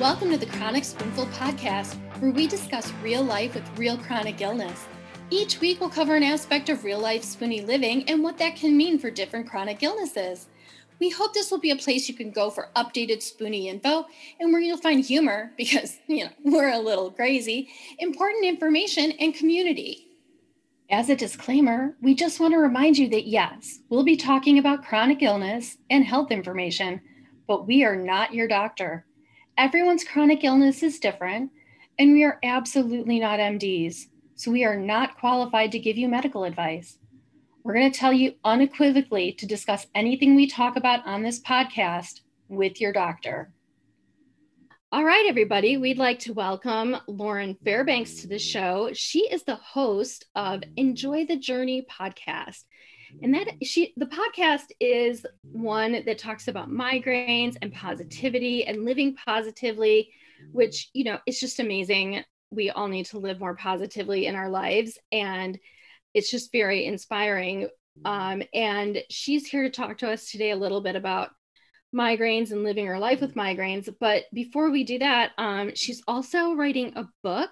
Welcome to the Chronic Spoonful podcast, where we discuss real life with real chronic illness. Each week, we'll cover an aspect of real life Spoonie living and what that can mean for different chronic illnesses. We hope this will be a place you can go for updated Spoonie info and where you'll find humor, because, you know, we're a little crazy, important information, and community. As a disclaimer, we just want to remind you that yes, we'll be talking about chronic illness and health information, but we are not your doctor. Everyone's chronic illness is different, and we are absolutely not MDs, so we are not qualified to give you medical advice. We're going to tell you unequivocally to discuss anything we talk about on this podcast with your doctor. All right, everybody, we'd like to welcome Lauren Fairbanks to the show. She is the host of Enjoy the Journey podcast and that she the podcast is one that talks about migraines and positivity and living positively which you know it's just amazing. We all need to live more positively in our lives and it's just very inspiring. Um, and she's here to talk to us today a little bit about migraines and living her life with migraines. But before we do that um, she's also writing a book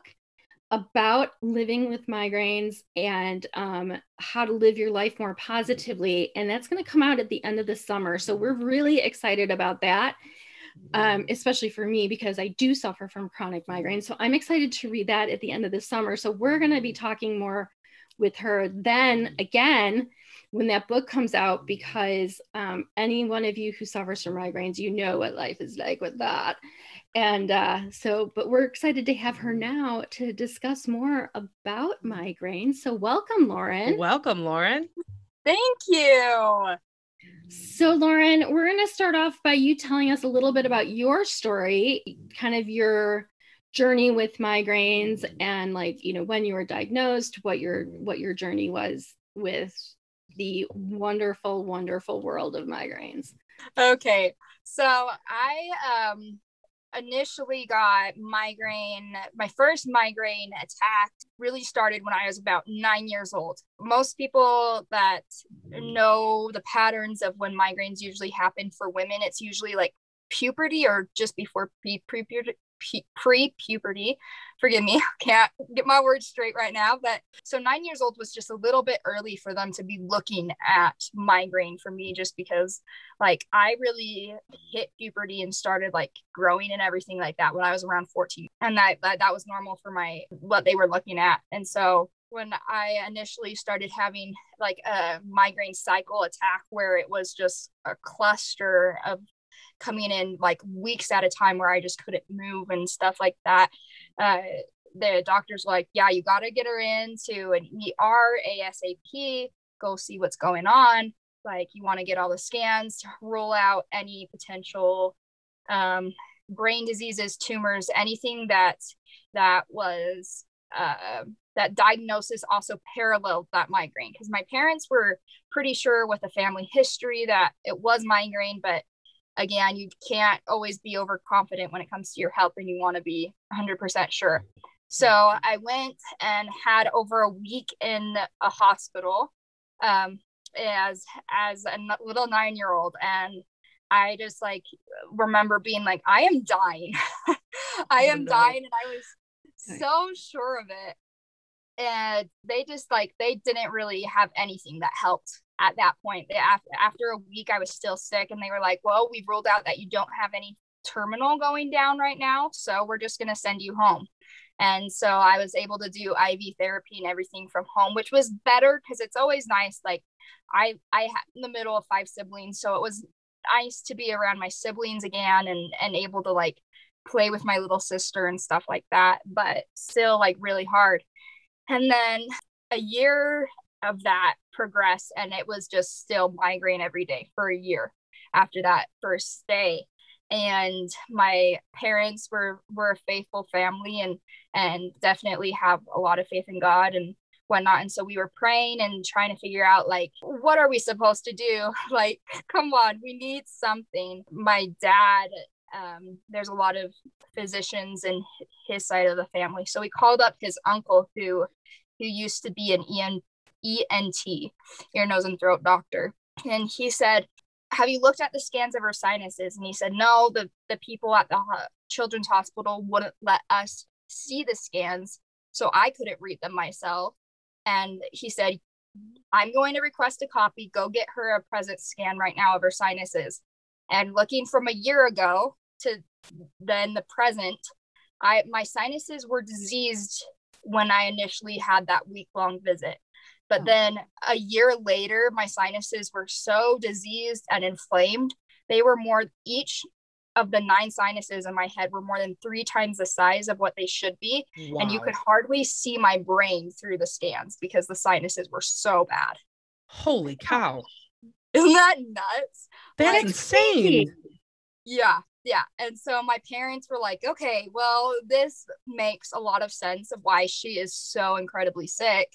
about living with migraines and um, how to live your life more positively. And that's going to come out at the end of the summer. So we're really excited about that, um, especially for me, because I do suffer from chronic migraines. So I'm excited to read that at the end of the summer. So we're going to be talking more with her then again when that book comes out because um, any one of you who suffers from migraines you know what life is like with that and uh, so, but we're excited to have her now to discuss more about migraines. So, welcome, Lauren. Welcome, Lauren. Thank you. So, Lauren, we're going to start off by you telling us a little bit about your story, kind of your journey with migraines and like you know when you were diagnosed what your what your journey was with the wonderful wonderful world of migraines okay so i um initially got migraine, my first migraine attack really started when I was about nine years old. Most people that mm. know the patterns of when migraines usually happen for women, it's usually like puberty or just before pre pre puberty. Forgive me, can't get my words straight right now. But so nine years old was just a little bit early for them to be looking at migraine for me, just because like I really hit puberty and started like growing and everything like that when I was around 14. And that, that, that was normal for my what they were looking at. And so when I initially started having like a migraine cycle attack where it was just a cluster of coming in like weeks at a time where I just couldn't move and stuff like that. Uh, the doctors like, yeah, you got to get her into an ER ASAP, go see what's going on. Like, you want to get all the scans, to rule out any potential um, brain diseases, tumors, anything that that was uh, that diagnosis also paralleled that migraine because my parents were pretty sure with a family history that it was migraine, but again, you can't always be overconfident when it comes to your health and you want to be 100% sure. So I went and had over a week in a hospital um, as as a little nine year old, and I just like remember being like, I am dying, I am dying, and I was so sure of it. And they just like they didn't really have anything that helped at that point. After, after a week, I was still sick, and they were like, Well, we've ruled out that you don't have any terminal going down right now. So we're just going to send you home. And so I was able to do IV therapy and everything from home, which was better because it's always nice. Like I, I had in the middle of five siblings, so it was nice to be around my siblings again and and able to like play with my little sister and stuff like that. But still, like really hard. And then a year of that progress and it was just still migraine every day for a year after that first stay. And my parents were were a faithful family and and definitely have a lot of faith in god and whatnot. And so we were praying and trying to figure out like what are we supposed to do? Like come on we need something. My dad um, there's a lot of physicians in his side of the family. So we called up his uncle who who used to be an ENT, ear, nose, and throat doctor. And he said, have you looked at the scans of her sinuses? And he said, no, the, the people at the children's hospital wouldn't let us see the scans. So I couldn't read them myself. And he said, I'm going to request a copy. Go get her a present scan right now of her sinuses. And looking from a year ago to then the present, I my sinuses were diseased when I initially had that week long visit. But then a year later, my sinuses were so diseased and inflamed. They were more, each of the nine sinuses in my head were more than three times the size of what they should be. Wow. And you could hardly see my brain through the scans because the sinuses were so bad. Holy cow. Isn't that nuts? That's like, insane. Yeah. Yeah. And so my parents were like, okay, well, this makes a lot of sense of why she is so incredibly sick.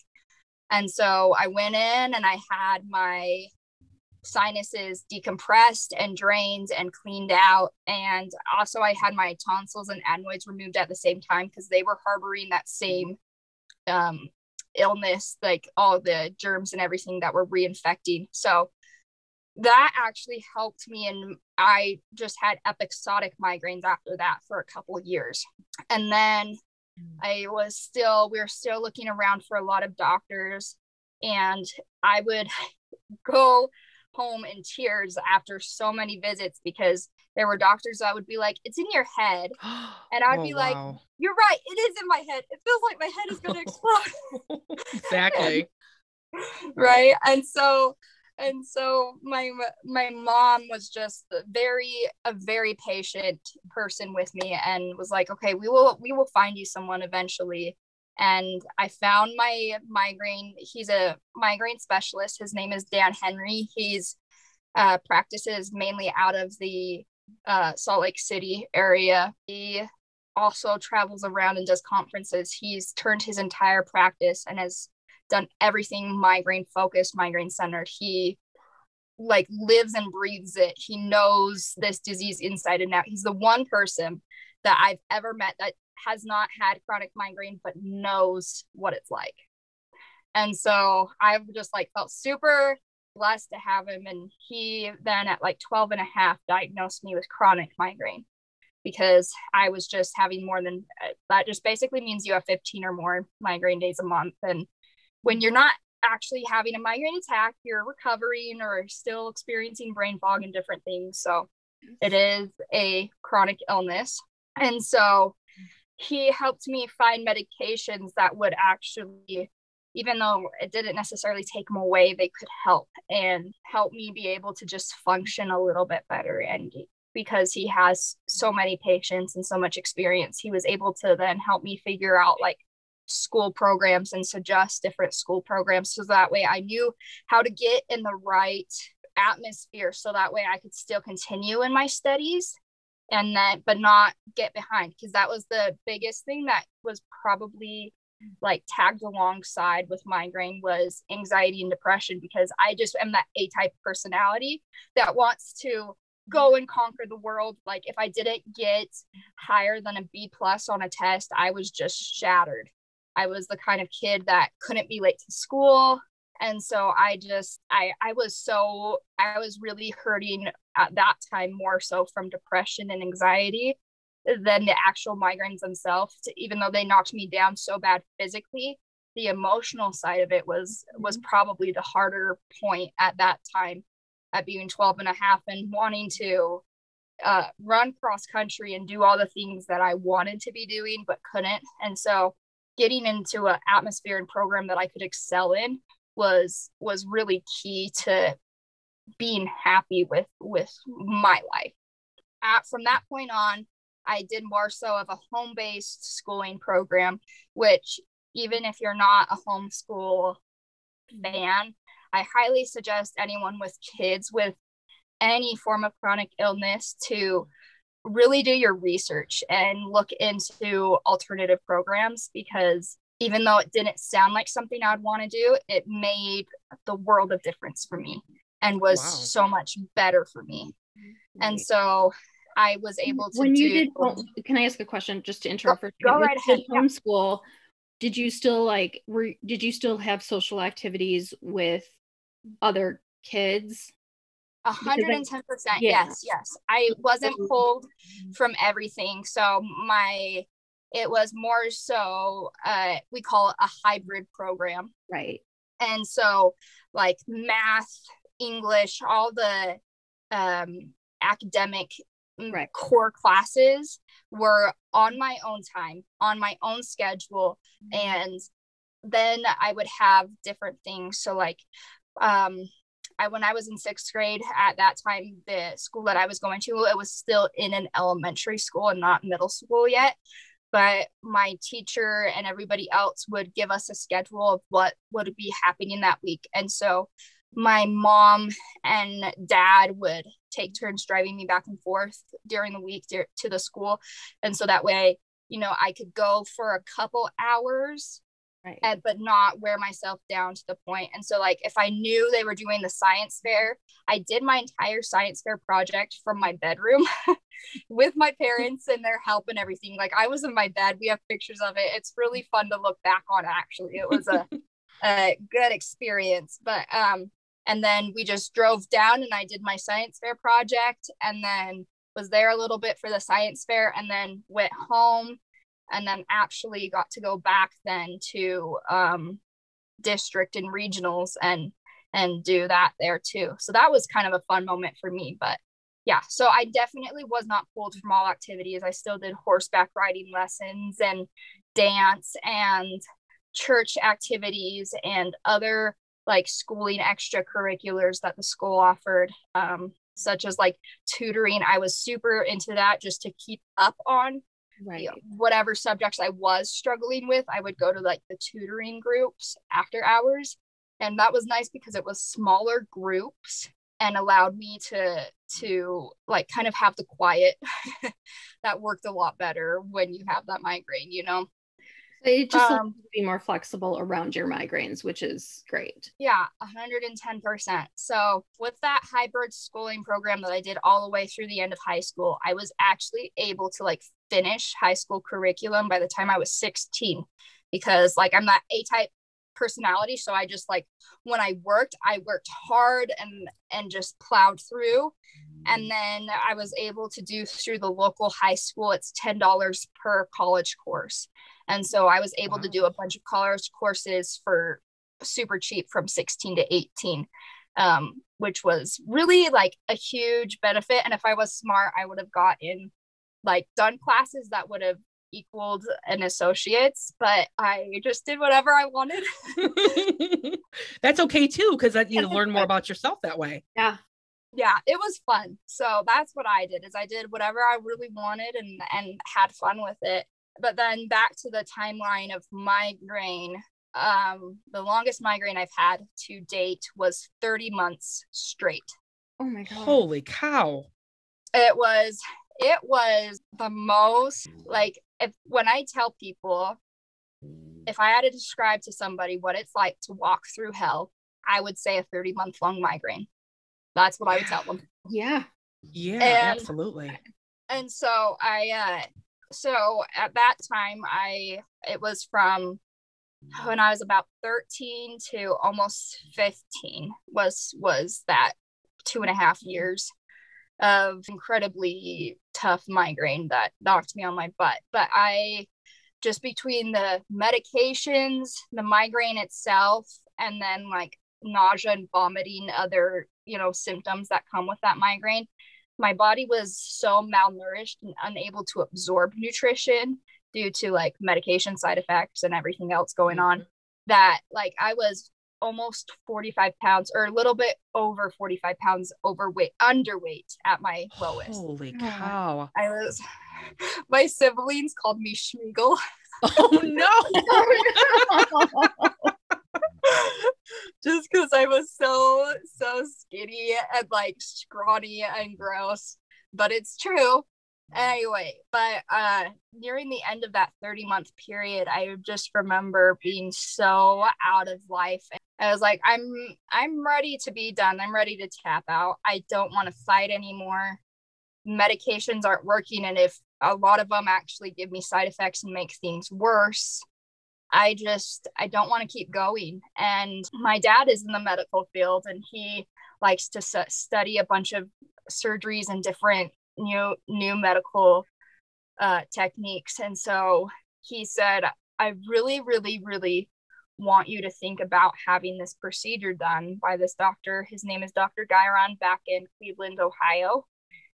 And so I went in and I had my sinuses decompressed and drained and cleaned out. And also, I had my tonsils and adenoids removed at the same time because they were harboring that same um, illness, like all the germs and everything that were reinfecting. So that actually helped me. And I just had episodic migraines after that for a couple of years. And then. Mm. I was still, we were still looking around for a lot of doctors. And I would go home in tears after so many visits because there were doctors that would be like, it's in your head. And I'd oh, be like, wow. you're right. It is in my head. It feels like my head is going to explode. exactly. right. And so and so my my mom was just very a very patient person with me and was like okay we will we will find you someone eventually. And i found my migraine he's a migraine specialist. His name is dan henry. He's uh, practices mainly out of the uh, salt lake city area. He also travels around and does conferences. He's turned his entire practice and has done everything migraine focused, migraine centered. He like lives and breathes it. He knows this disease inside and out. He's the one person that I've ever met that has not had chronic migraine but knows what it's like. And so I've just like felt super blessed to have him. And he then at like 12 and a half diagnosed me with chronic migraine because I was just having more than uh, that just basically means you have 15 or more migraine days a month. And when you're not actually having a migraine attack, you're recovering or still experiencing brain fog and different things. So it is a chronic illness. And so he helped me find medications that would actually, even though it didn't necessarily take them away, they could help and help me be able to just function a little bit better. And because he has so many patients and so much experience, he was able to then help me figure out like school programs and suggest different school programs so that way I knew how to get in the right atmosphere so that way I could still continue in my studies and then but not get behind because that was the biggest thing that was probably like tagged alongside with migraine was anxiety and depression because I just am that A type personality that wants to go and conquer the world. Like if I didn't get higher than a B plus on a test I was just shattered I was the kind of kid that couldn't be late to school. And so I just, I, I was so, I was really hurting at that time more so from depression and anxiety than the actual migraines themselves, even though they knocked me down so bad physically. The emotional side of it was was mm-hmm. probably the harder point at that time at being 12 and a half and wanting to uh, run cross country and do all the things that I wanted to be doing but couldn't. And so getting into an atmosphere and program that I could excel in was was really key to being happy with with my life. At, from that point on, I did more so of a home-based schooling program, which even if you're not a homeschool fan, I highly suggest anyone with kids with any form of chronic illness to really do your research and look into alternative programs because even though it didn't sound like something I'd want to do, it made the world of difference for me and was wow. so much better for me. And so I was able to when you do, did can I ask a question just to interrupt for go right ahead. homeschool did you still like were did you still have social activities with other kids 110% yes yes. I wasn't pulled from everything so my it was more so uh we call it a hybrid program. Right. And so like math english all the um academic right. core classes were on my own time on my own schedule mm-hmm. and then i would have different things. So like um I, when I was in sixth grade at that time, the school that I was going to, it was still in an elementary school and not middle school yet. But my teacher and everybody else would give us a schedule of what would be happening that week. And so my mom and dad would take turns driving me back and forth during the week to the school. And so that way, you know, I could go for a couple hours right. and, but not wear myself down to the point. And so, like, if I knew they were doing the science fair, I did my entire science fair project from my bedroom with my parents and their help and everything. Like, I was in my bed. We have pictures of it. It's really fun to look back on, actually. It was a, a good experience. But, um, and then we just drove down and I did my science fair project and then was there a little bit for the science fair and then went home and then actually got to go back then to um, district and regionals and and do that there too. So that was kind of a fun moment for me. But yeah, so I definitely was not pulled from all activities. I still did horseback riding lessons and dance and church activities and other like schooling extracurriculars that the school offered, um, such as like tutoring. I was super into that just to keep up on right. you know, whatever subjects I was struggling with, I would go to like the tutoring groups after hours. And that was nice because it was smaller groups and allowed me to to like kind of have the quiet that worked a lot better when you have that migraine, you know. It just um, be more flexible around your migraines, which is great. Yeah, 110%. So, with that hybrid schooling program that I did all the way through the end of high school, I was actually able to like finish high school curriculum by the time I was 16 because like I'm that A type personality so I just like when I worked I worked hard and and just plowed through and then I was able to do through the local high school it's $10 per college course and so I was able wow. to do a bunch of college courses for super cheap from 16 to 18 um, which was really like a huge benefit and if I was smart I would have got in like done classes that would have equaled an associate's, but I just did whatever I wanted. That's okay too, because you learn more about yourself that way. Yeah. Yeah, it was fun. So that's what I did is I did whatever I really wanted and and had fun with it. But then back to the timeline of migraine. Um, the longest migraine I've had to date was 30 months straight. Oh my god. Holy cow. It was it was the most like if when I tell people if I had to describe to somebody what it's like to walk through hell, I would say a 30 month long migraine. That's what I would tell them. Yeah. Yeah, and, absolutely. And so I uh so at that time I it was from when I was about 13 to almost 15 was was that two and a half years of incredibly tough migraine that knocked me on my butt. But I just between the medications, the migraine itself, and then like nausea and vomiting, other, you know, symptoms that come with that migraine, my body was so malnourished and unable to absorb nutrition due to like medication side effects and everything else going on mm-hmm. that like I was almost 45 pounds or a little bit over 45 pounds overweight underweight at my lowest. Holy cow. I was my siblings called me Sméagol oh no just because i was so so skinny and like scrawny and gross but it's true anyway but uh nearing the end of that 30 month period i just remember being so out of life And I was like, I'm I'm ready to be done. I'm ready to tap out. I don't want to fight anymore. Medications aren't working, and if a lot of them actually give me side effects and make things worse, I just I don't want to keep going. And my dad is in the medical field, and he likes to study a bunch of surgeries and different new new medical uh, techniques. And so he said, I really, really, really want you to think about having this procedure done by this doctor. His name is Dr. Guyuron back in Cleveland, Ohio.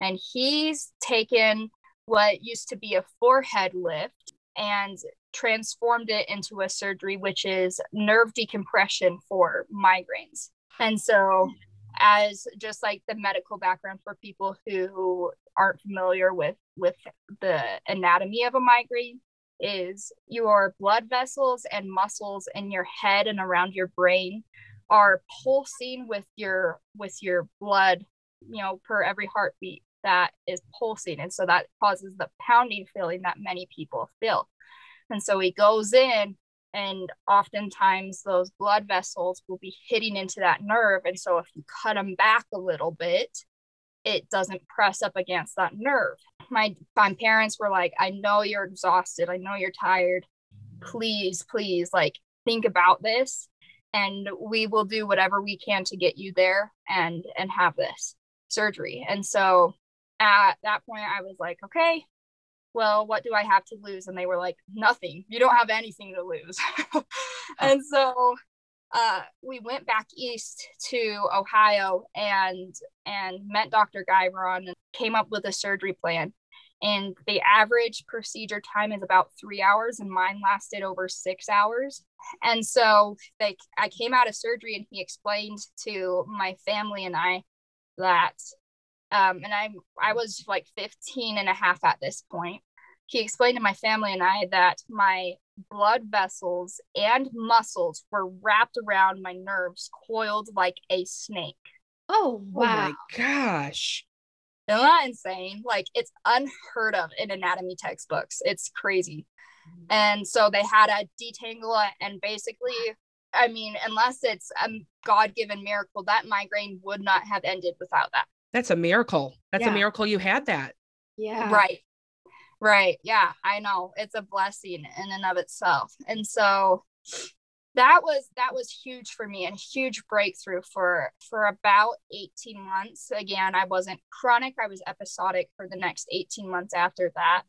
And he's taken what used to be a forehead lift and transformed it into a surgery, which is nerve decompression for migraines. And so, as just like the medical background for people who aren't familiar with with the anatomy of a migraine, is your blood vessels and muscles in your head and around your brain are pulsing with your with your blood you know per every heartbeat that is pulsing and so that causes the pounding feeling that many people feel and so he goes in and oftentimes those blood vessels will be hitting into that nerve and so if you cut them back a little bit it doesn't press up against that nerve. My my parents were like, I know you're exhausted. I know you're tired. Please, please, like think about this and we will do whatever we can to get you there and and have this surgery. And so at that point I was like, okay, well, what do I have to lose? And they were like, nothing. You don't have anything to lose. and so uh, we went back east to Ohio and and met Dr. Guyuron and came up with a surgery plan. And the average procedure time is about three hours, and mine lasted over six hours. And so they, I came out of surgery, and he explained to my family and I that, um, and I I was like 15 and a half at this point. He explained to my family and I that my blood vessels and muscles were wrapped around my nerves, coiled like a snake. Oh, wow. Oh my gosh. Isn't that insane? Like, it's unheard of in anatomy textbooks. It's crazy. And so they had to detangle it. And basically, I mean, unless it's a God given miracle, that migraine would not have ended without that. That's a miracle. That's yeah. a miracle you had that. Yeah. Right. Right. Yeah, I know. It's a blessing in and of itself. And so that was that was huge for me and huge breakthrough for for about 18 months. Again, I wasn't chronic, I was episodic for the next 18 months after that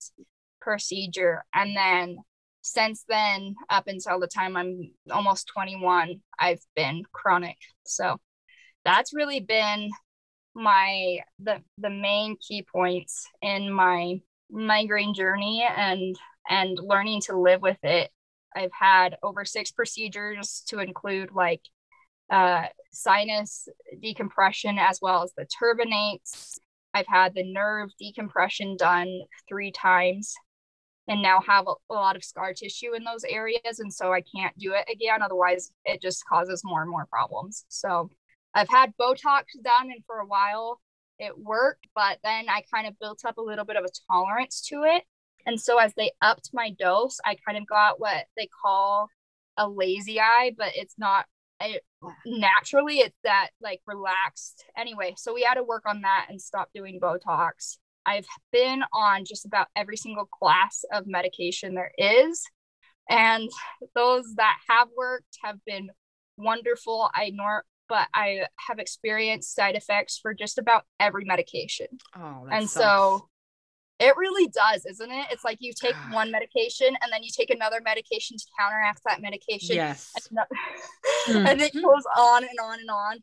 procedure. And then since then up until the time I'm almost 21, I've been chronic. So that's really been my the the main key points in my migraine journey and and learning to live with it. I've had over six procedures to include like uh, sinus decompression as well as the turbinates. I've had the nerve decompression done three times and now have a, lot of scar tissue in those areas and so i can't do it again otherwise it just causes more and more problems. So i've had botox done and for a while it worked, but then I kind of built up a little bit of a tolerance to it. And so as they upped my dose, I kind of got what they call a lazy eye, but it's not it, naturally it's that like relaxed. Anyway, so we had to work on that and stop doing Botox. I've been on just about every single class of medication there is. And those that have worked have been wonderful. I nor but I have experienced side effects for just about every medication. Oh, and sucks. so it really does, isn't it? It's like you take one medication and then you take another medication to counteract that medication. Yes. And, mm. and it goes on and on and on.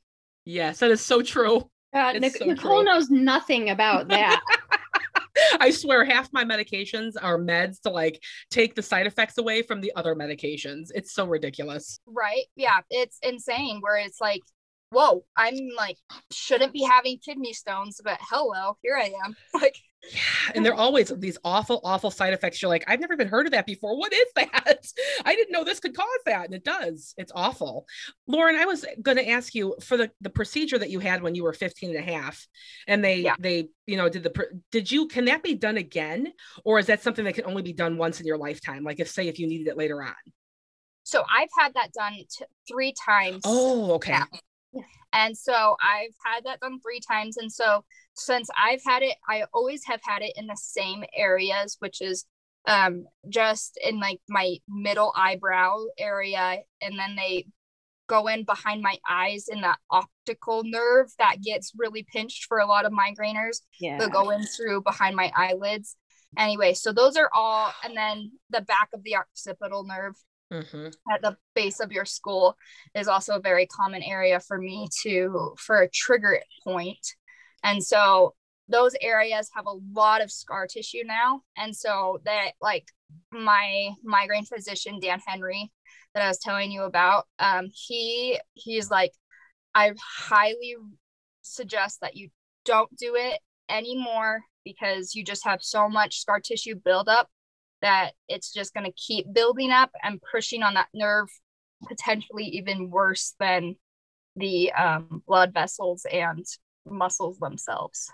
Yes, that is so true. Uh, Nic- so Nicole true. knows nothing about that. I swear half my medications are meds to like take the side effects away from the other medications. It's so ridiculous. Right. Yeah. It's insane where it's like, whoa, I'm like, shouldn't be having kidney stones, but hello, here I am. Like, yeah, and they're always these awful, awful side effects. You're like, I've never even heard of that before. What is that? I didn't know this could cause that, and it does. It's awful. Lauren, I was going to ask you for the the procedure that you had when you were 15 and a half, and they yeah. they you know did the did you can that be done again, or is that something that can only be done once in your lifetime? Like if say if you needed it later on. So I've had that done t- three times. Oh, okay. Yeah. And so I've had that done three times. And so since I've had it, I always have had it in the same areas, which is um just in like my middle eyebrow area. And then they go in behind my eyes in the optical nerve that gets really pinched for a lot of migraineurs. Yeah. They'll go in through behind my eyelids. Anyway, so those are all, and then the back of the occipital nerve hmm at the base of your skull is also a very common area for me to for a trigger point. And so those areas have a lot of scar tissue now. And so that like my migraine physician, Dan Henry, that I was telling you about, um, he he's like, I highly suggest that you don't do it anymore because you just have so much scar tissue buildup that it's just going to keep building up and pushing on that nerve potentially even worse than the um, blood vessels and muscles themselves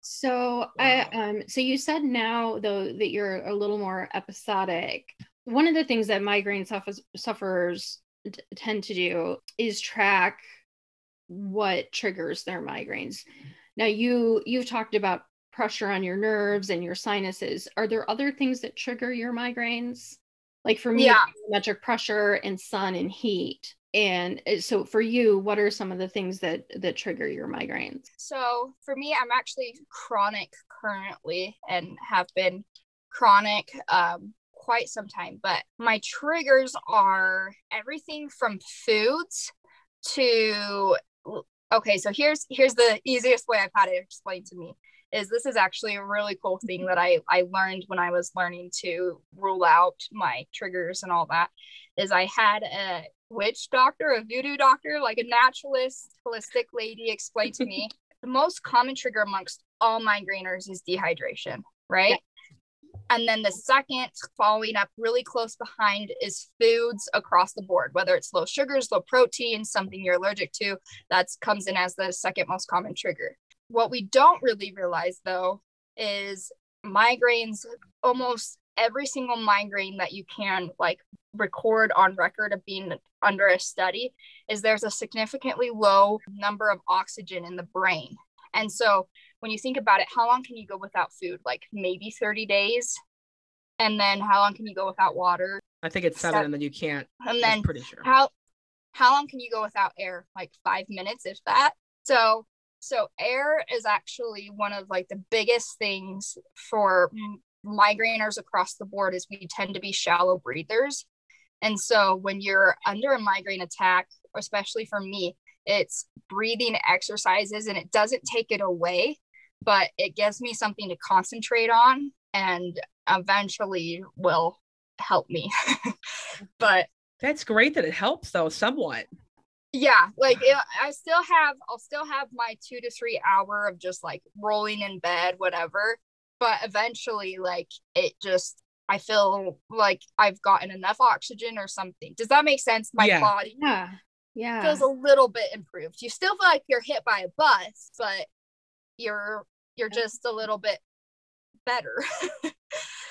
So I um so you said now though that you're a little more episodic. One of the things that migraine suffers, sufferers t- tend to do is track what triggers their migraines. Now you you've talked about pressure on your nerves and your sinuses. Are there other things that trigger your migraines? Like for me, Yeah. metric pressure and sun and heat. And uh, so for you, what are some of the things that that trigger your migraines? So for me, I'm actually chronic currently and have been chronic um, quite some time. But my triggers are everything from foods to okay. So here's here's the easiest way I've had it explained to me is this is actually a really cool thing that I I learned when I was learning to rule out my triggers and all that. Is I had a witch doctor, a voodoo doctor, like a naturalist, holistic lady explained to me the most common trigger amongst all migraineurs is dehydration, right? And then the second following up really close behind is foods across the board, whether it's low sugars, low protein, something you're allergic to, that comes in as the second most common trigger. What we don't really realize though is migraines, almost every single migraine that you can like record on record of being under a study is there's a significantly low number of oxygen in the brain. And so when you think about it, how long can you go without food? Like maybe 30 days. And then how long can you go without water? I think it's seven, Seven. and then you can't. And I'm then pretty sure. how how long can you go without air? Like 5 minutes if that. So so air is actually one of like the biggest things for m- migraineurs across the board is we tend to be shallow breathers. And so when you're under a migraine attack, especially for me, it's breathing exercises and it doesn't take it away, but it gives me something to concentrate on and eventually will help me. but That's great that it helps though, somewhat. yeah, like it, I still have, I'll still have my two to three hour of just like rolling in bed, whatever. But eventually, like it just, I feel like I've gotten enough oxygen or something. Does that make sense? My Yeah. body Yeah. Yeah. feels a little bit improved. You still feel like you're hit by a bus, but you're you're just a little bit better.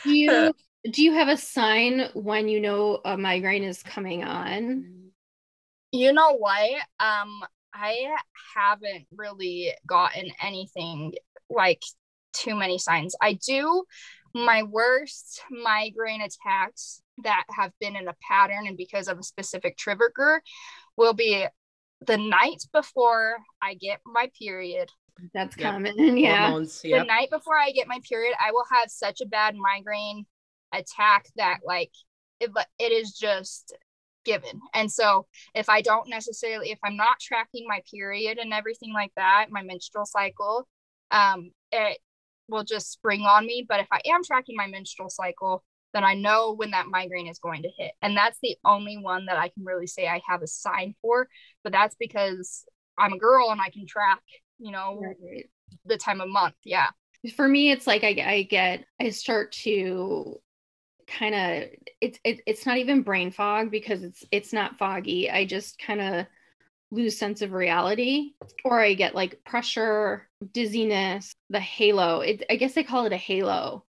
Do you do you have a sign when you know a migraine is coming on? you know what? Um, I haven't really gotten anything like too many signs. I do my worst migraine attacks that have been in a pattern and because of a specific trigger will be the night before I get my period. That's Yep. common. Yeah. Hormones. The night before I get my period, I will have such a bad migraine attack that like it, it is just given. And so if I don't necessarily if I'm not tracking my period and everything like that, my menstrual cycle, um it will just spring on me, but if I am tracking my menstrual cycle, then I know when that migraine is going to hit. And that's the only one that I can really say I have a sign for, but that's because I'm a girl and I can track, you know, Right. the time of month. Yeah. For me, it's like I, I get I start to kind of it's it, it's not even brain fog because it's it's not foggy. I just kind of lose sense of reality or I get like pressure, dizziness, the halo. It, I guess they call it a halo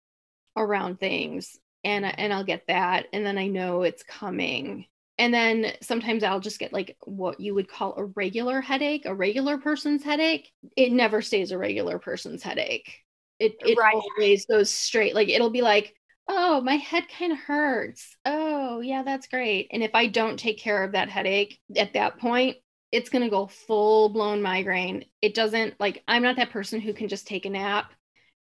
around things and and I'll get that and then I know it's coming. And then sometimes I'll just get like what you would call a regular headache, a regular person's headache. It never stays a regular person's headache. It it Right. always goes straight. Like it'll be like, oh, my head kind of hurts. Oh, yeah, that's great. And if I don't take care of that headache at that point, it's going to go full blown migraine. It doesn't like, I'm not that person who can just take a nap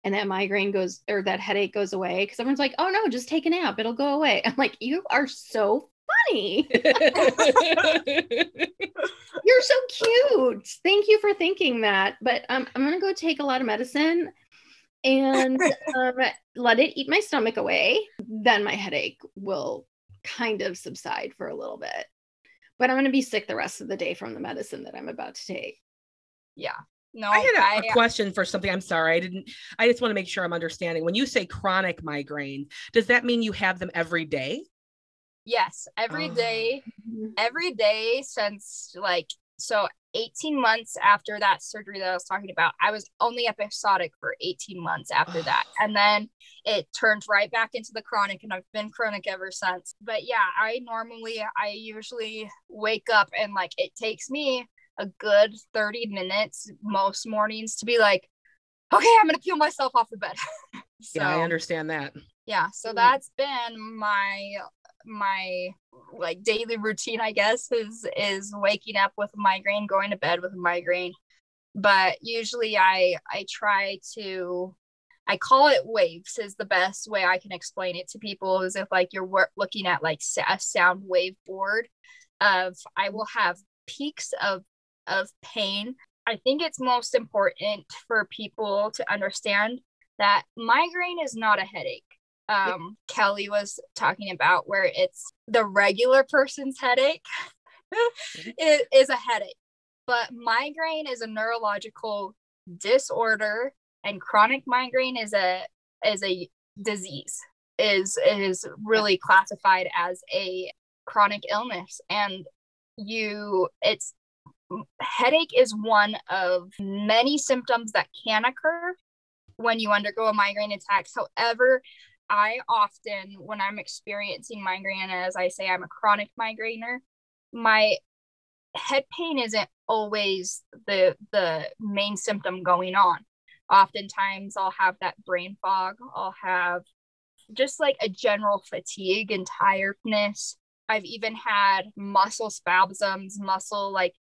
and that migraine goes or that headache goes away because everyone's like, oh no, just take a nap, it'll go away. I'm like, you are so funny. You're so cute. Thank you for thinking that. But um, I'm gonna go take a lot of medicine and um, let it eat my stomach away. Then my headache will kind of subside for a little bit. But I'm gonna be sick the rest of the day from the medicine that I'm about to take. Yeah. No, I had a, I, a question for something. I'm sorry. I didn't, I just want to make sure I'm understanding. When you say chronic migraine, does that mean you have them every day? Yes, every oh. day, every day since like so 18 months after that surgery that I was talking about, I was only episodic for 18 months after that. And then it turned right back into the chronic and I've been chronic ever since. But yeah, I normally I usually wake up and like it takes me a good 30 minutes most mornings to be like, okay, I'm gonna peel myself off the bed. so, yeah, I understand that. Yeah, so mm. that's been my my like daily routine i guess is is waking up with a migraine going to bed with a migraine. But usually i i try to i call it waves is the best way i can explain it to people is if like you're looking at like a sound wave board of i will have peaks of of pain. I think it's most important for people to understand that migraine is not a headache um, Kelly was talking about, where it's the regular person's headache it is a headache, but migraine is a neurological disorder, and chronic migraine is a is a disease is is really classified as a chronic illness. And you it's headache is one of many symptoms that can occur when you undergo a migraine attack. However I often, when I'm experiencing migraine, as I say, I'm a chronic migrainer, my head pain isn't always the the main symptom going on. Oftentimes I'll have that brain fog, I'll have just like a general fatigue and tiredness. I've even had muscle spasms, muscle like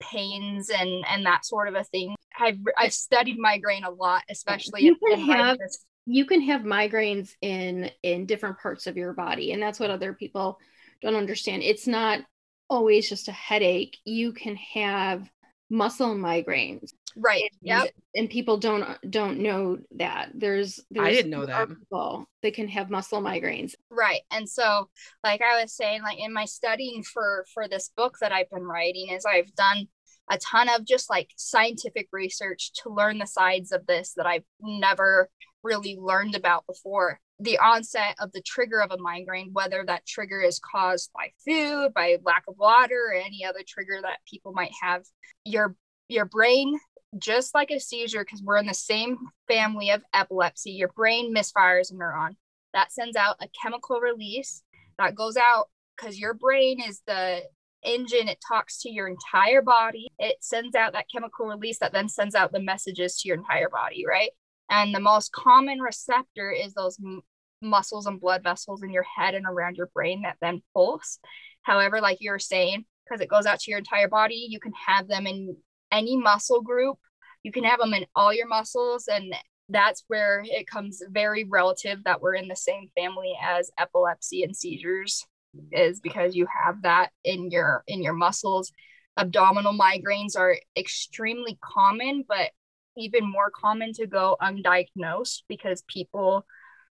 pains and and that sort of a thing. I've I've studied migraine a lot, especially you in, can in have you can have migraines in in different parts of your body and that's what other people don't understand. It's not always just a headache. You can have muscle migraines. Right yeah and people don't don't know that. There's, there's i didn't know that. people they can have muscle migraines. Right and so like i was saying like in my studying for for this book that i've been writing is i've done a ton of just like scientific research to learn the sides of this that i've never really learned about before the onset of the trigger of a migraine, whether that trigger is caused by food, by lack of water, or any other trigger that people might have. Your your brain, just like a seizure, because we're in the same family of epilepsy, your brain misfires a neuron. That sends out a chemical release that goes out because your brain is the engine it talks to your entire body. It sends out that chemical release that then sends out the messages to your entire body right and the most common receptor is those m- muscles and blood vessels in your head and around your brain that then pulse. However, like you were saying, because it goes out to your entire body, you can have them in any muscle group. You can have them in all your muscles. And that's where it comes very relative that we're in the same family as epilepsy and seizures is because you have that in your in your muscles abdominal migraines are extremely common but even more common to go undiagnosed because people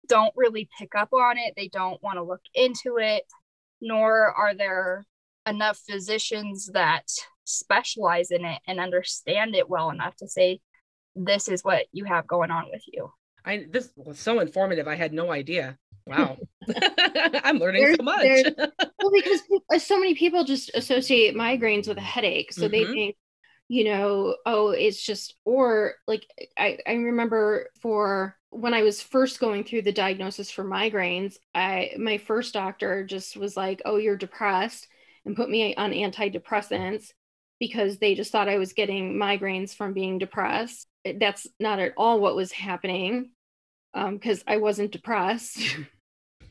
don't really pick up on it. They don't want to look into it, nor are there enough physicians that specialize in it and understand it well enough to say, this is what you have going on with you. I this was so informative. I had no idea. Wow. I'm learning there's, so much. well, because so many people just associate migraines with a headache. So mm-hmm. they think you know, oh, it's just, or like I, I remember for when I was first going through the diagnosis for migraines, I my first doctor just was like, oh, you're depressed and put me on antidepressants because they just thought I was getting migraines from being depressed. That's not at all what was happening because um, I wasn't depressed.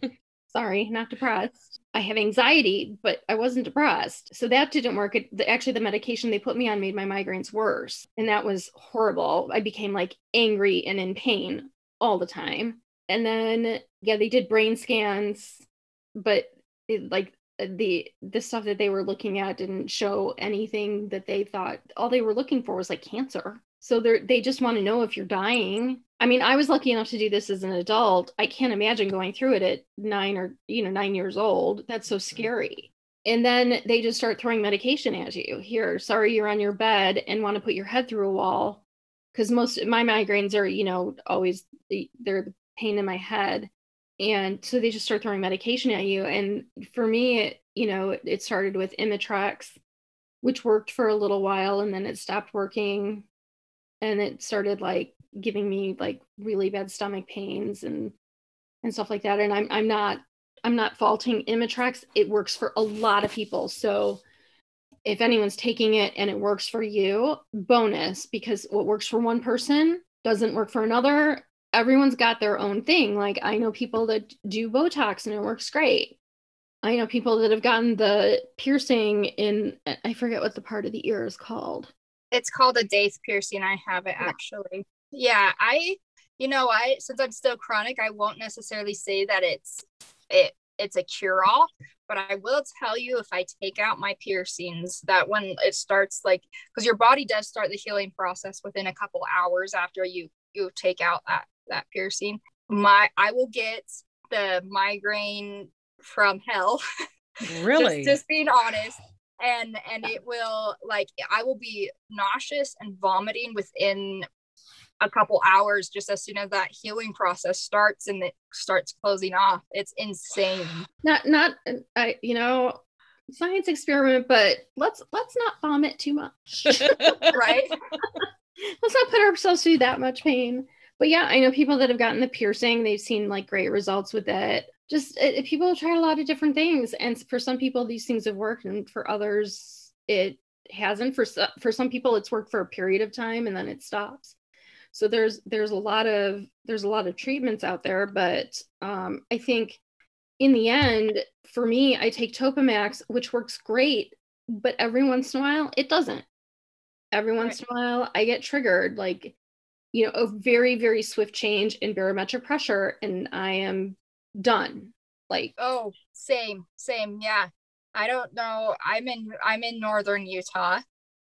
sorry, not depressed. I have anxiety, but I wasn't depressed. So that didn't work. It, the, actually, the medication they put me on made my migraines worse. And that was horrible. I became like angry and in pain all the time. And then, yeah, they did brain scans, but it, like uh, the the stuff that they were looking at didn't show anything that they thought all they were looking for was like cancer so they they just want to know if you're dying i mean i was lucky enough to do this as an adult. I can't imagine going through it at nine or you know nine years old. That's so mm-hmm. scary. And then they just start throwing medication at you. Here sorry you're on your bed and want to put your head through a wall. Because most my migraines are you know always they're the pain in my head. And so they just start throwing medication at you. And for me it, you know it started with imitrex which worked for a little while and then it stopped working. And it started like giving me like really bad stomach pains and and stuff like that and i'm i'm not i'm not faulting imitrex it works for a lot of people so if anyone's taking it and it works for you bonus because what works for one person doesn't work for another everyone's got their own thing. Like I know people that do Botox and it works great. I know people that have gotten the piercing in I forget what the part of the ear is called. It's called a daith piercing. I have it actually. Yeah, I you know, I since I'm still chronic, I won't necessarily say that it's it it's a cure all, but I will tell you if I take out my piercings that when it starts like because your body does start the healing process within a couple hours after you you take out that that piercing. My I will get the migraine from hell. Really? just, just being honest. And and it will like I will be nauseous and vomiting within a couple hours just as soon as that healing process starts and it starts closing off. It's insane. Not not I you know science experiment, but let's let's not vomit too much. right? let's not put ourselves through that much pain but yeah, I know people that have gotten the piercing. They've seen like great results with it. Just it, people have tried a lot of different things, and for some people these things have worked, and for others it hasn't. For for some people it's worked for a period of time and then it stops. So there's there's a lot of there's a lot of treatments out there, but um, I think in the end, for me, I take Topamax, which works great, but every once in a while it doesn't. Every once right. in a while I get triggered. Like you know, a very, very swift change in barometric pressure and I am done. Like oh, same, same. Yeah. I don't know. I'm in I'm in northern Utah,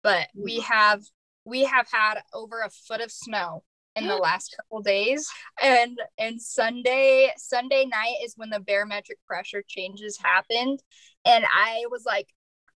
but we mm. have we have had over a foot of snow in the last couple days and and sunday sunday night is when the barometric pressure changes happened and i was like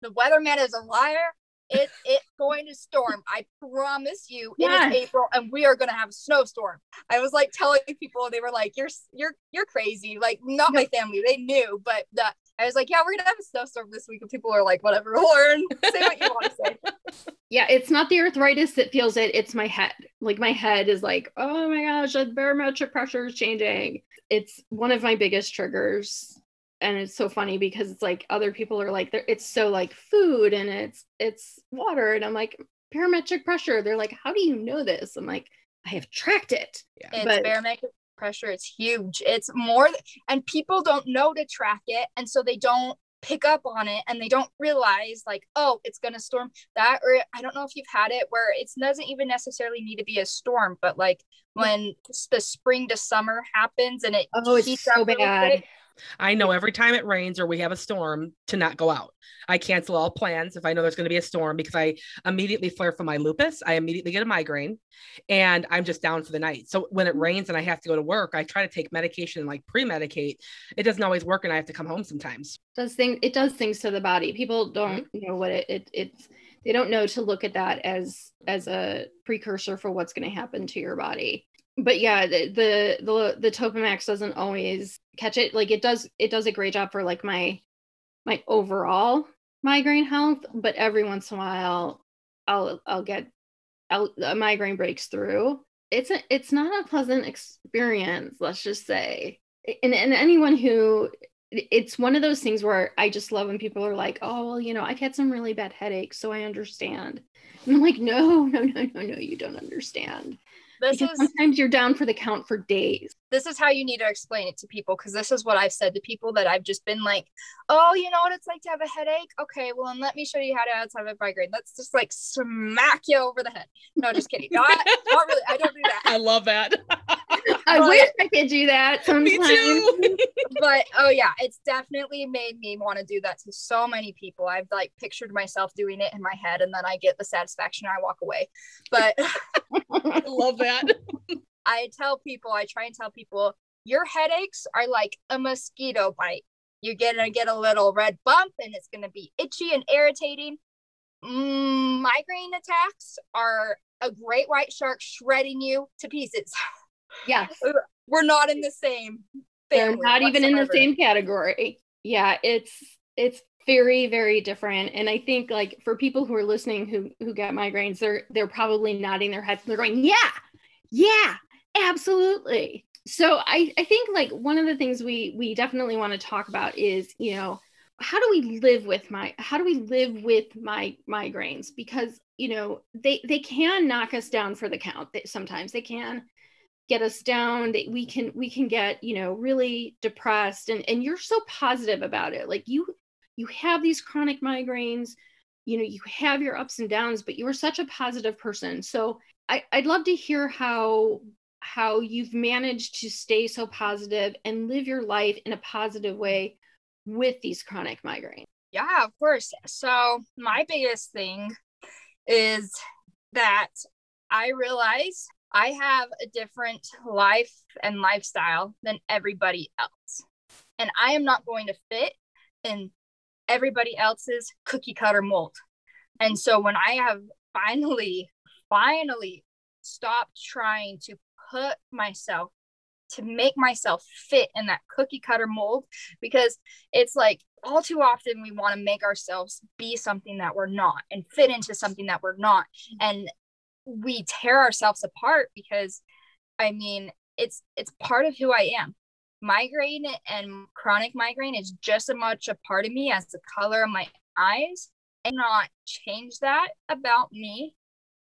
the weatherman is a liar it it's going to storm. I promise you. Yes. It is April, and we are going to have a snowstorm. I was like telling people, they were like, "You're you're you're crazy." Like not my family, they knew, but the I was like, "Yeah, we're gonna have a snowstorm this week," and people are like, "Whatever, Lauren, say what you want to say." Yeah, it's not the arthritis that feels it; it's my head. Like my head is like, "Oh my gosh, the barometric pressure is changing." It's one of my biggest triggers and it's so funny because it's like other people are like it's so like food and it's it's water and i'm like barometric pressure they're like how do you know this i'm like i have tracked it yeah. it's but, barometric pressure it's huge. It's more and people don't know to track it and so they don't pick up on it and they don't realize like oh it's going to storm that or i don't know if you've had it where it doesn't even necessarily need to be a storm but like mm. when the spring to summer happens and it oh it's so bad I know every time it rains or we have a storm to not go out. I cancel all plans if I know there's going to be a storm because I immediately flare from my lupus. I immediately get a migraine and I'm just down for the night. So when it rains and I have to go to work, I try to take medication and like pre-medicate. It doesn't always work and I have to come home sometimes. Does thing it does things to the body. People don't mm-hmm. know what it, it it's they don't know to look at that as as a precursor for what's going to happen to your body but yeah the, the the the topamax doesn't always catch it. Like it does it does a great job for like my my overall migraine health but every once in a while i'll i'll get I'll, a migraine breaks through. It's a it's not a pleasant experience let's just say. And, and anyone who it's one of those things where i just love when people are like oh well you know i've had some really bad headaches so i understand. And i'm like no no no no no you don't understand this because is sometimes you're down for the count for days. this is how you need to explain it to people because this is what I've said to people that I've just been like, oh, you know what it's like to have a headache? Okay, well, then let me show you how to have a migraine. Let's just like smack you over the head. No, just kidding. Not, not really. I don't do that. I love that. I But- wish I could do that sometimes. Me too. But oh yeah, it's definitely made me want to do that to so many people. I've like pictured myself doing it in my head and then I get the satisfaction and I walk away. But I love that. I tell people, I try and tell people, your headaches are like a mosquito bite. You're gonna get a little red bump and it's gonna be itchy and irritating. Mm, migraine attacks are a great white shark shredding you to pieces. Yes. Uh, we're not in the same. They're not even in the same category. Yeah, it's it's very very different and I think like for people who are listening who who get migraines they're they're probably nodding their heads and they're going, "Yeah. Yeah, absolutely." So I I think like one of the things we we definitely want to talk about is, you know, how do we live with my how do we live with my migraines because, you know, they they can knock us down for the count. They, sometimes they can get us down that we can we can get you know really depressed. And and you're so positive about it. Like you you have these chronic migraines you know you have your ups and downs but you are such a positive person. So I, i'd love to hear how how you've managed to stay so positive and live your life in a positive way with these chronic migraines. Yeah, of course. So, my biggest thing is that I realize I have a different life and lifestyle than everybody else. And I am not going to fit in everybody else's cookie cutter mold. And so, when I have finally, finally stopped trying to put myself to make myself fit in that cookie cutter mold because it's like all too often we want to make ourselves be something that we're not and fit into something that we're not and we tear ourselves apart because i mean it's it's part of who i am. Migraine and chronic migraine is just as much a part of me as the color of my eyes. And not change that about me.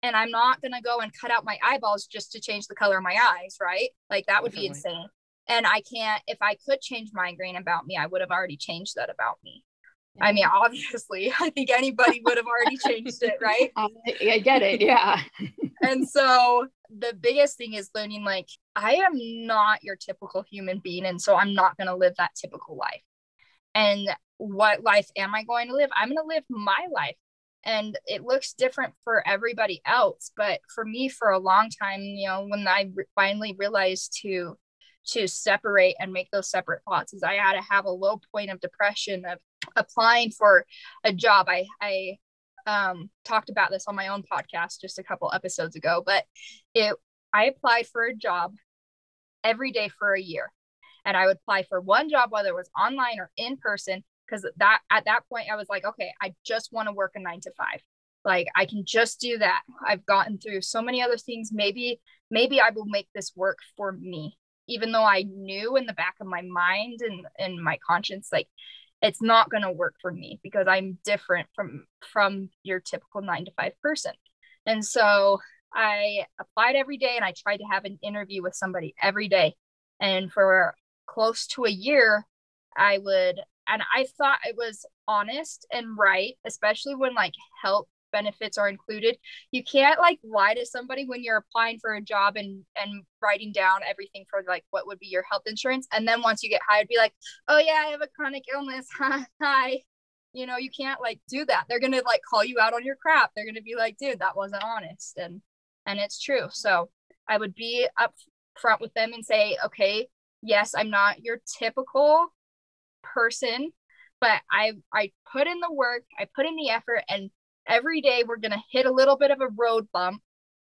And i'm not going to go and cut out my eyeballs just to change the color of my eyes right? Like that would be insane. And i can't if i could change migraine about me i would have already changed that about me i mean obviously i think anybody would have already changed it right? I, I get it yeah. And so the biggest thing is learning like i am not your typical human being and so i'm not going to live that typical life. And what life am i going to live? I'm going to live my life. And it looks different for everybody else but for me for a long time you know when i re- finally realized to to separate and make those separate thoughts is i had to have a low point of depression of applying for a job i i um, talked about this on my own podcast just a couple episodes ago, but it I applied for a job every day for a year, and I would apply for one job whether it was online or in person because that at that point I was like, okay, I just want to work a nine to five. Like I can just do that. I've gotten through so many other things. Maybe maybe I will make this work for me, even though I knew in the back of my mind and and my conscience like it's not going to work for me because i'm different from from your typical 9 to 5 person. And so i applied every day and i tried to have an interview with somebody every day. And for close to a year i would and i thought it was honest and right especially when like health benefits are included. You can't like lie to somebody when you're applying for a job and and writing down everything for like what would be your health insurance. And then once you get hired be like oh yeah i have a chronic illness. Hi. You know you can't like do that. They're gonna like call you out on your crap. They're gonna be like dude that wasn't honest. And and it's true. So i would be up front with them and say okay yes i'm not your typical person but i i put in the work i put in the effort and every day we're gonna hit a little bit of a road bump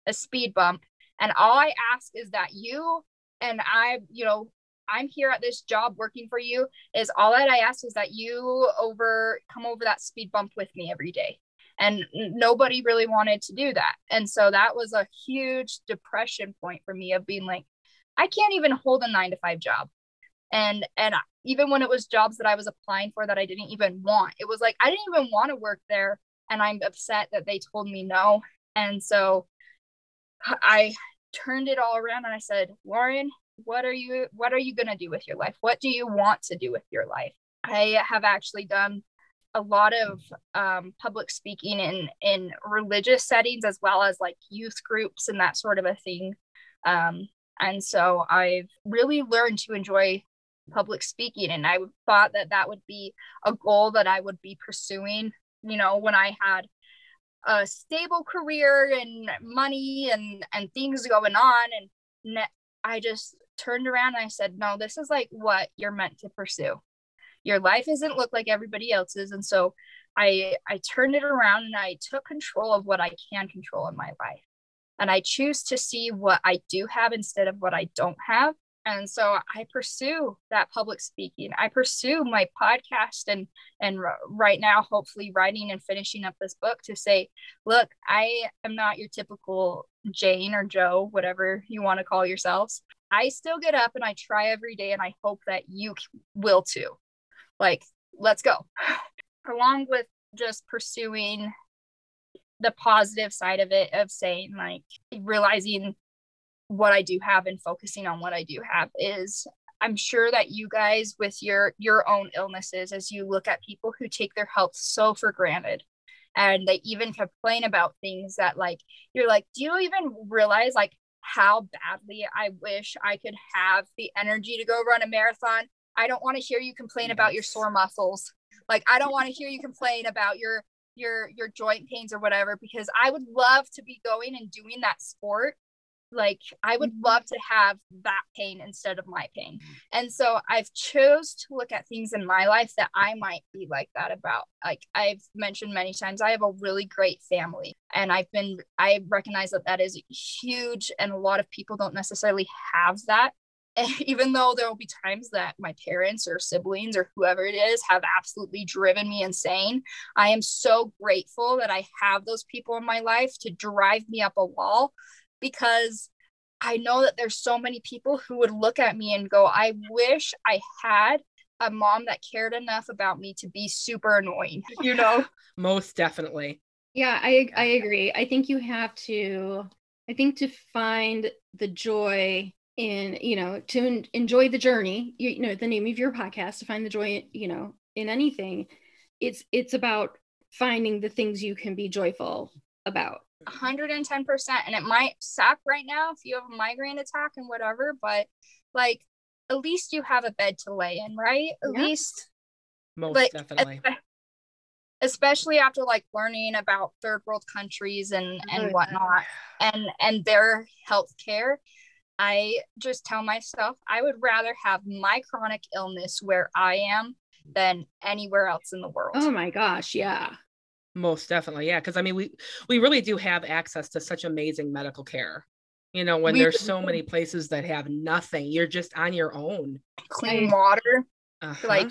a speed bump. And all i ask is that you and i you know i'm here at this job working for you is all that i ask is that you over come over that speed bump with me every day. And nobody really wanted to do that. And so that was a huge depression point for me of being like i can't even hold a nine to five job. And and even when it was jobs that i was applying for that i didn't even want it was like i didn't even want to work there and i'm upset that they told me no and so i turned it all around and I said, Lauren, what are you what are you going to do with your life? What do you want to do with your life? I have actually done a lot of um, public speaking in in religious settings as well as like youth groups and that sort of a thing um, and so i've really learned to enjoy public speaking and i thought that that would be a goal that i would be pursuing you know when i had a stable career and money and and things going on and i just turned around and i said no this is like what you're meant to pursue. Your life isn't look like everybody else's. And so i i turned it around and i took control of what i can control in my life. And i choose to see what i do have instead of what i don't have and so i pursue that public speaking. I pursue my podcast and and right now hopefully writing and finishing up this book to say look i am not your typical jane or joe whatever you want to call yourselves. I still get up and i try every day and i hope that you will too. Like let's go. Along with just pursuing the positive side of it of saying like realizing what I do have and focusing on what I do have is I'm sure that you guys with your your own illnesses as you look at people who take their health so for granted and they even complain about things that like you're like do you even realize like how badly I wish I could have the energy to go run a marathon I don't want to hear you complain about your sore muscles. Like I don't want to hear you complain about your your your joint pains or whatever because I would love to be going and doing that sport. Like I would mm-hmm. love to have that pain instead of my pain. And so I've chose to look at things in my life that I might be like that about. Like I've mentioned many times I have a really great family and I've been I recognize that that is huge and a lot of people don't necessarily have that even though there will be times that my parents or siblings or whoever it is have absolutely driven me insane, I am so grateful that I have those people in my life to drive me up a wall because I know that there's so many people who would look at me and go, I wish I had a mom that cared enough about me to be super annoying, you know? Most definitely. Yeah, I I agree. I think you have to I think to find the joy in you know to enjoy the journey you, you know the name of your podcast to find the joy you know in anything it's it's about finding the things you can be joyful about 110% and it might suck right now if you have a migraine attack and whatever but like at least you have a bed to lay in right at yeah. least most like, definitely especially after like learning about third world countries and and whatnot and and their health care I just tell myself I would rather have my chronic illness where I am than anywhere else in the world. Oh my gosh, yeah. Most definitely. Yeah, because I mean we we really do have access to such amazing medical care. You know, when we there's so many places that have nothing, you're just on your own. Clean water. Uh-huh. Like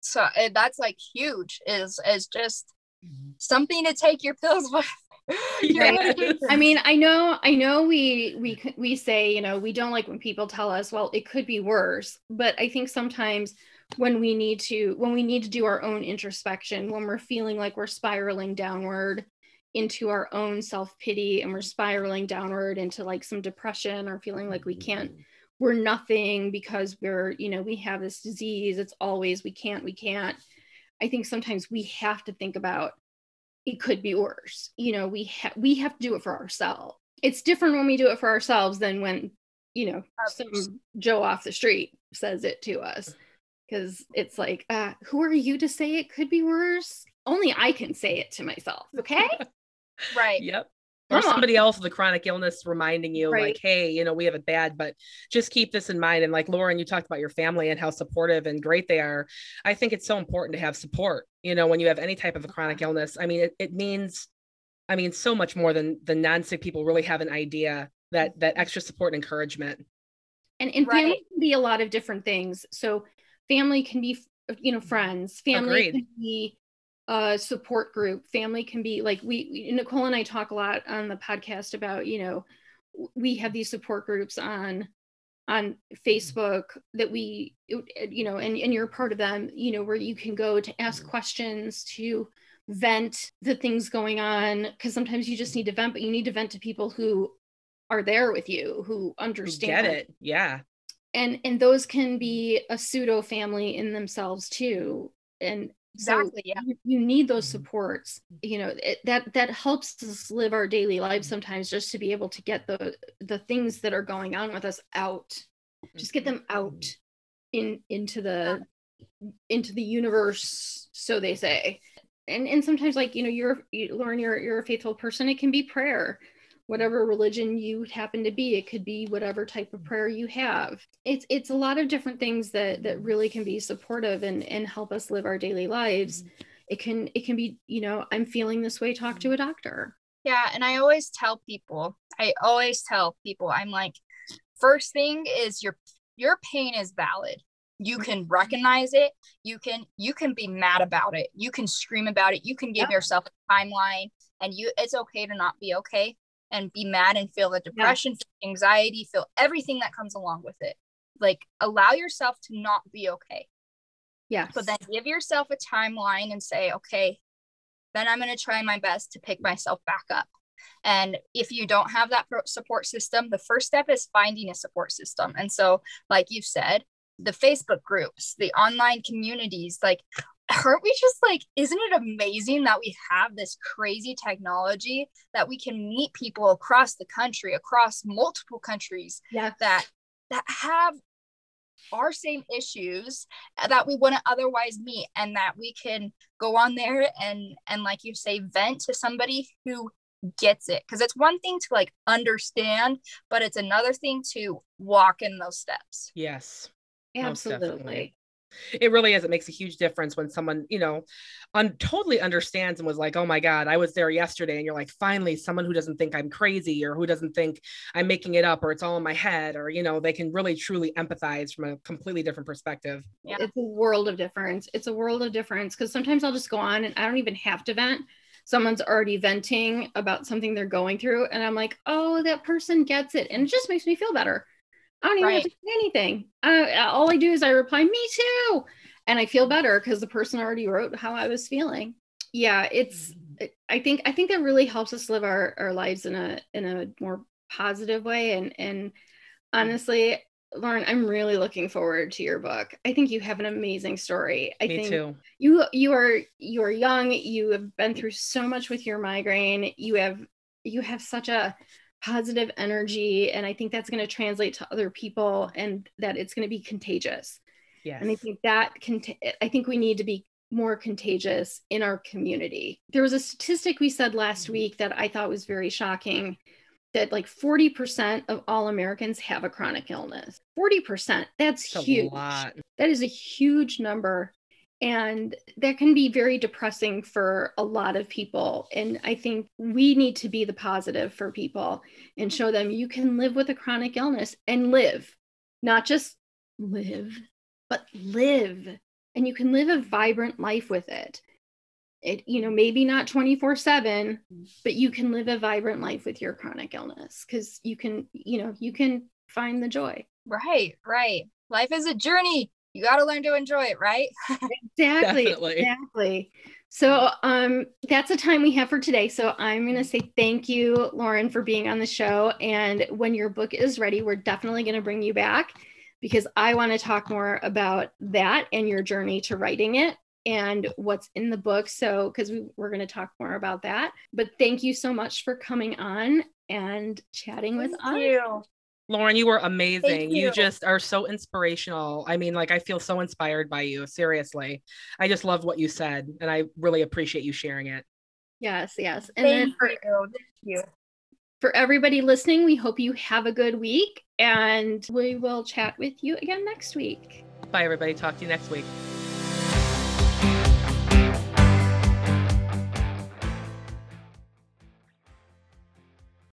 so eh, that's like huge is is just mm-hmm. something to take your pills with yes. I mean, I know, I know we we we say, you know, we don't like when people tell us, well, it could be worse, but I think sometimes when we need to when we need to do our own introspection, when we're feeling like we're spiraling downward into our own self-pity and we're spiraling downward into like some depression or feeling like we mm-hmm. can't we're nothing because we're, you know, we have this disease, it's always we can't, we can't. I think sometimes we have to think about it could be worse. You know, we ha- we have to do it for ourselves. It's different when we do it for ourselves than when, you know, some Joe off the street says it to us. Because it's like, uh, who are you to say it could be worse? Only I can say it to myself. Okay. right. Yep or somebody else with a chronic illness reminding you right. like hey you know we have it bad but just keep this in mind and like lauren you talked about your family and how supportive and great they are i think it's so important to have support you know when you have any type of a chronic illness i mean it, it means i mean so much more than the non-sick people really have an idea that that extra support and encouragement and, and right. family can be a lot of different things so family can be you know friends family Agreed. can be uh, support group. Family can be like we Nicole and I talk a lot on the podcast about you know we have these support groups on on Facebook that we you know and and you're part of them you know where you can go to ask questions to vent the things going on because sometimes you just need to vent but you need to vent to people who are there with you who understand Get it? Yeah. And and those can be a pseudo family in themselves too. And Exactly, so yeah. you, you need those mm-hmm. supports you know it, that that helps us live our daily lives sometimes just to be able to get the the things that are going on with us out just get them out mm-hmm. in into the into the universe so they say. And and sometimes like you know you're you, lauren you're you're a faithful person it can be prayer whatever religion you happen to be it could be whatever type of prayer you have it's it's a lot of different things that that really can be supportive and and help us live our daily lives mm-hmm. it can it can be you know i'm feeling this way talk to a doctor Yeah, and I always tell people, I always tell people, I'm like, first thing is your your pain is valid. You mm-hmm. can recognize it. You can you can be mad about it. You can scream about it. You can give Yeah. yourself a timeline and you it's okay to not be okay and be mad and feel the depression, feel anxiety, feel everything that comes along with it. Like allow yourself to not be okay. Yeah. But then give yourself a timeline and say, okay, then I'm going to try my best to pick myself back up. And if you don't have that support system, the first step is finding a support system. And so, like you said, the Facebook groups, the online communities, like, aren't we just like, isn't it amazing that we have this crazy technology that we can meet people across the country, across multiple countries yeah that that have our same issues that we wouldn't otherwise meet and that we can go on there and and like you say vent to somebody who gets it because it's one thing to like understand but it's another thing to walk in those steps Yes. Most absolutely definitely. It really is. It makes a huge difference when someone, you know, un- totally understands and was like, oh my God, I was there yesterday. And you're like, finally, someone who doesn't think I'm crazy or who doesn't think I'm making it up or it's all in my head or, you know, they can really truly empathize from a completely different perspective. Yeah. it's a world of difference it's a world of difference because sometimes i'll just go on and i don't even have to vent someone's already venting about something they're going through and i'm like oh that person gets it and it just makes me feel better i don't even have to say anything. Uh, all i do is i reply me too. And i feel better because the person already wrote how i was feeling. Yeah it's i think i think that really helps us live our, our lives in a in a more positive way. And and honestly lauren i'm really looking forward to your book. I think you have an amazing story. I Me think too. you you are you are young. You have been through so much with your migraine. You have you have such a positive energy and i think that's going to translate to other people and that it's going to be contagious Yes. and I think that can, I think we need to be more contagious in our community. There was a statistic we said last mm-hmm. week that I thought was very shocking that like 40% of all Americans have a chronic illness. 40%. That's a huge. lot. That is a huge number. And that can be very depressing for a lot of people. And I think we need to be the positive for people and show them you can live with a chronic illness and live, not just live, but live. And you can live a vibrant life with it. It, you know, maybe not 24 7, but you can live a vibrant life with your chronic illness because you can, you know, you can find the joy. right right life is a journey you got to learn to enjoy it right Exactly. Definitely. Exactly. So um that's the time we have for today. So I'm going to say thank you Lauren for being on the show and when your book is ready we're definitely going to bring you back because I want to talk more about that and your journey to writing it and what's in the book. So cuz we, we're going to talk more about that. But thank you so much for coming on and chatting with Thank us. you. Lauren, you were amazing. You. you. just are so inspirational. I mean, like, I feel so inspired by you. Seriously. I just love what you said, and I really appreciate you sharing it. Yes, yes. And then Thank for you. Thank you. for everybody listening, we hope you have a good week and we will chat with you again next week. Bye, everybody. Talk to you next week.